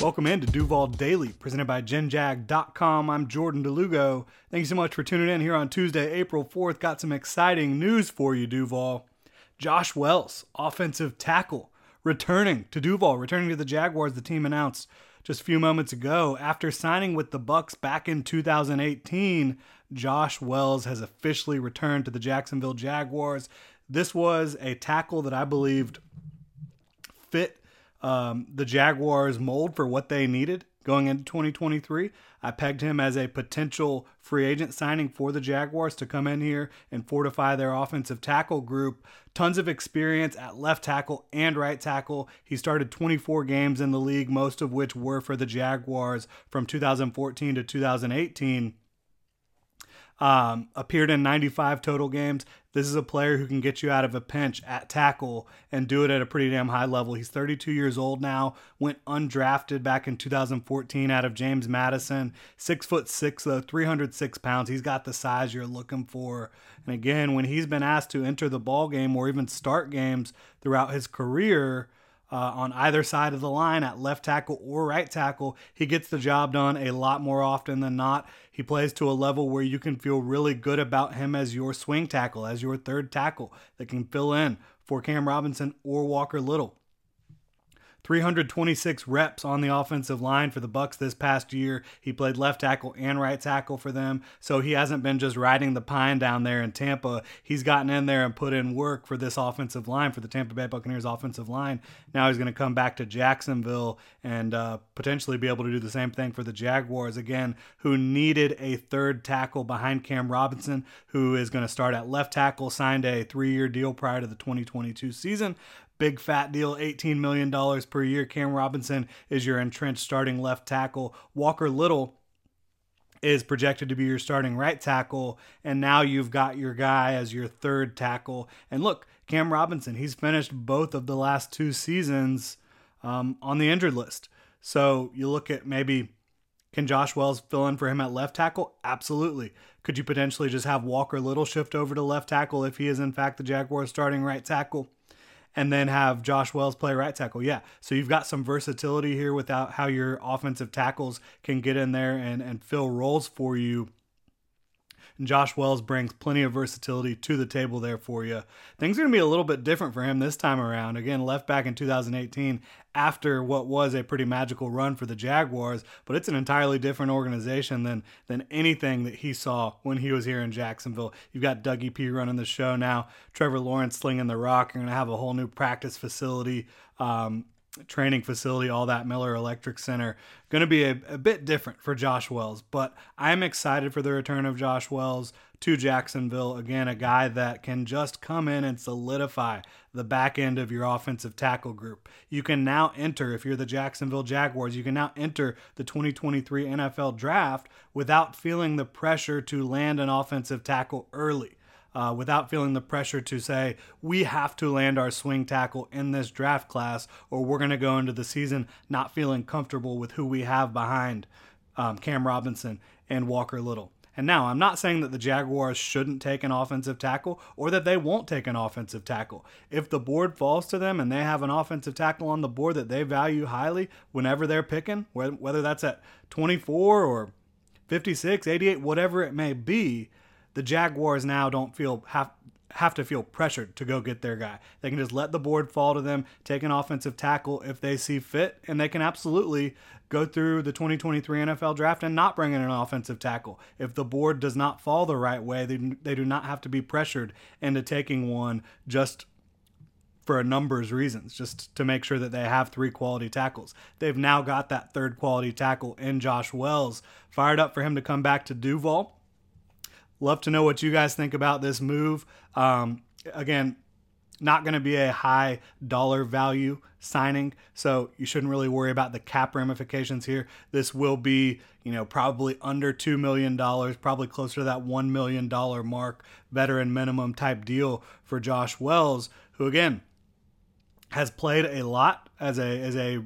Welcome in to Duval Daily, presented by GenJag.com. I'm Jordan DeLugo. Thank you so much for tuning in here on Tuesday, April 4th. Got some exciting news for you, Duval. Josh Wells, offensive tackle, returning to Duval, returning to the Jaguars, the team announced just a few moments ago. After signing with the Bucs back in 2018, Josh Wells has officially returned to the Jacksonville Jaguars. This was a tackle that I believed fit um, the Jaguars mold for what they needed going into 2023. I pegged him as a potential free agent signing for the Jaguars to come in here and fortify their offensive tackle group. Tons of experience at left tackle and right tackle. He started 24 games in the league, most of which were for the Jaguars from 2014 to 2018. Um, appeared in 95 total games. This is a player who can get you out of a pinch at tackle and do it at a pretty damn high level. He's 32 years old now. Went undrafted back in 2014 out of James Madison. Six foot six though, 306 pounds. He's got the size you're looking for. And again, when he's been asked to enter the ball game or even start games throughout his career, uh, on either side of the line at left tackle or right tackle. He gets the job done a lot more often than not. He plays to a level where you can feel really good about him as your swing tackle, as your third tackle that can fill in for Cam Robinson or Walker Little. 326 reps on the offensive line for the Bucs this past year. He played left tackle and right tackle for them, so he hasn't been just riding the pine down there in Tampa. He's gotten in there and put in work for this offensive line for the Tampa Bay Buccaneers offensive line. Now he's going to come back to Jacksonville and uh, potentially be able to do the same thing for the Jaguars again, who needed a third tackle behind Cam Robinson, who is going to start at left tackle, signed a three-year deal prior to the 2022 season big fat deal, $18 million per year. Cam Robinson is your entrenched starting left tackle. Walker Little is projected to be your starting right tackle. And now you've got your guy as your third tackle. And look, Cam Robinson, he's finished both of the last two seasons um, on the injured list. So you look at maybe can Josh Wells fill in for him at left tackle? Absolutely. Could you potentially just have Walker Little shift over to left tackle if he is in fact the Jaguars starting right tackle? And then have Josh Wells play right tackle. Yeah. So you've got some versatility here without how your offensive tackles can get in there and, and fill roles for you and Josh Wells brings plenty of versatility to the table there for you. Things are going to be a little bit different for him this time around. Again, left back in 2018 after what was a pretty magical run for the Jaguars, but it's an entirely different organization than than anything that he saw when he was here in Jacksonville. You've got Dougie P running the show now, Trevor Lawrence slinging the rock. You're going to have a whole new practice facility. Um, training facility, all that Miller Electric Center. Going to be a, a, bit different for Josh Wells, but I'm excited for the return of Josh Wells to Jacksonville. Again, a guy that can just come in and solidify the back end of your offensive tackle group. You can now enter, if you're the Jacksonville Jaguars, you can now enter the 2023 NFL draft without feeling the pressure to land an offensive tackle early uh, without feeling the pressure to say, we have to land our swing tackle in this draft class, or we're going to go into the season not feeling comfortable with who we have behind um, Cam Robinson and Walker Little. And now, I'm not saying that the Jaguars shouldn't take an offensive tackle or that they won't take an offensive tackle. If the board falls to them and they have an offensive tackle on the board that they value highly whenever they're picking, whether that's at 24 or 56, 88, whatever it may be, the Jaguars now don't feel have have to feel pressured to go get their guy. They can just let the board fall to them, take an offensive tackle if they see fit, and they can absolutely go through the 2023 NFL draft and not bring in an offensive tackle. If the board does not fall the right way, they, they do not have to be pressured into taking one just for a numbers reasons, just to make sure that they have three quality tackles. They've now got that third quality tackle in Josh Wells. Fired up for him to come back to Duval. Love to know what you guys think about this move. Um, again, not going to be a high dollar value signing, so you shouldn't really worry about the cap ramifications here. This will be, you know, probably under $2 million, probably closer to that $1 million mark, veteran minimum type deal for Josh Wells, who, again, has played a lot as a as a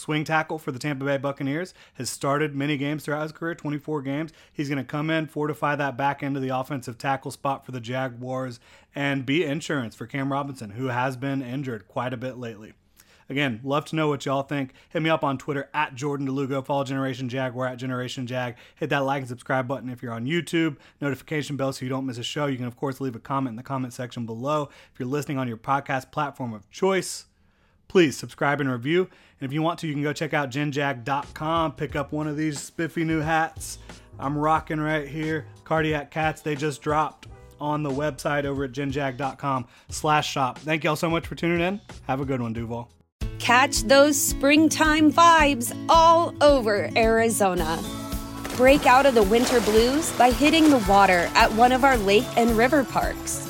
swing tackle for the Tampa Bay Buccaneers, has started many games throughout his career, 24 games. He's going to come in, fortify that back end of the offensive tackle spot for the Jaguars, and be insurance for Cam Robinson, who has been injured quite a bit lately. Again, love to know what y'all think. Hit me up on Twitter at Jordan DeLugo. Follow Generation Jaguar at Generation Jag. Hit that like and subscribe button if you're on YouTube. Notification bell so you don't miss a show. You can, of course, leave a comment in the comment section below. If you're listening on your podcast platform of choice, please subscribe and review. And if you want to, you can go check out genjag.com, pick up one of these spiffy new hats I'm rocking right here. Cardiac Cats, they just dropped on the website over at genjag.com slash shop. Thank y'all so much for tuning in. Have a good one, Duval. Catch those springtime vibes all over Arizona. Break out of the winter blues by hitting the water at one of our lake and river parks